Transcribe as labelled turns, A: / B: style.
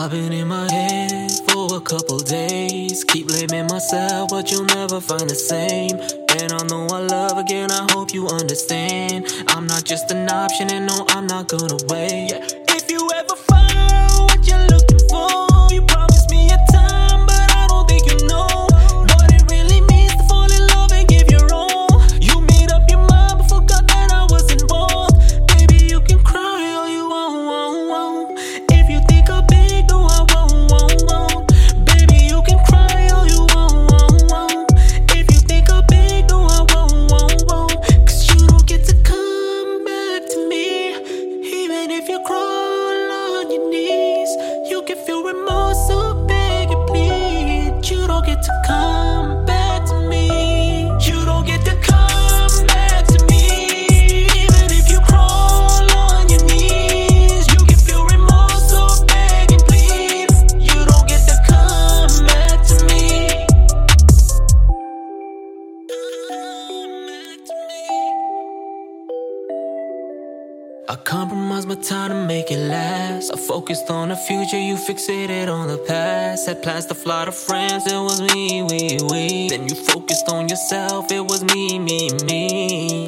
A: I've been in my head for a couple days. Keep blaming myself, but you'll never find the same. And I know I love again, I hope you understand. I'm not just an option, and no, I'm not gonna wait. I compromised my time to make it last. I focused on the future, you fixated on the past. Had plans to fly to France, it was me, we, we. Then you focused on yourself, it was me, me, me.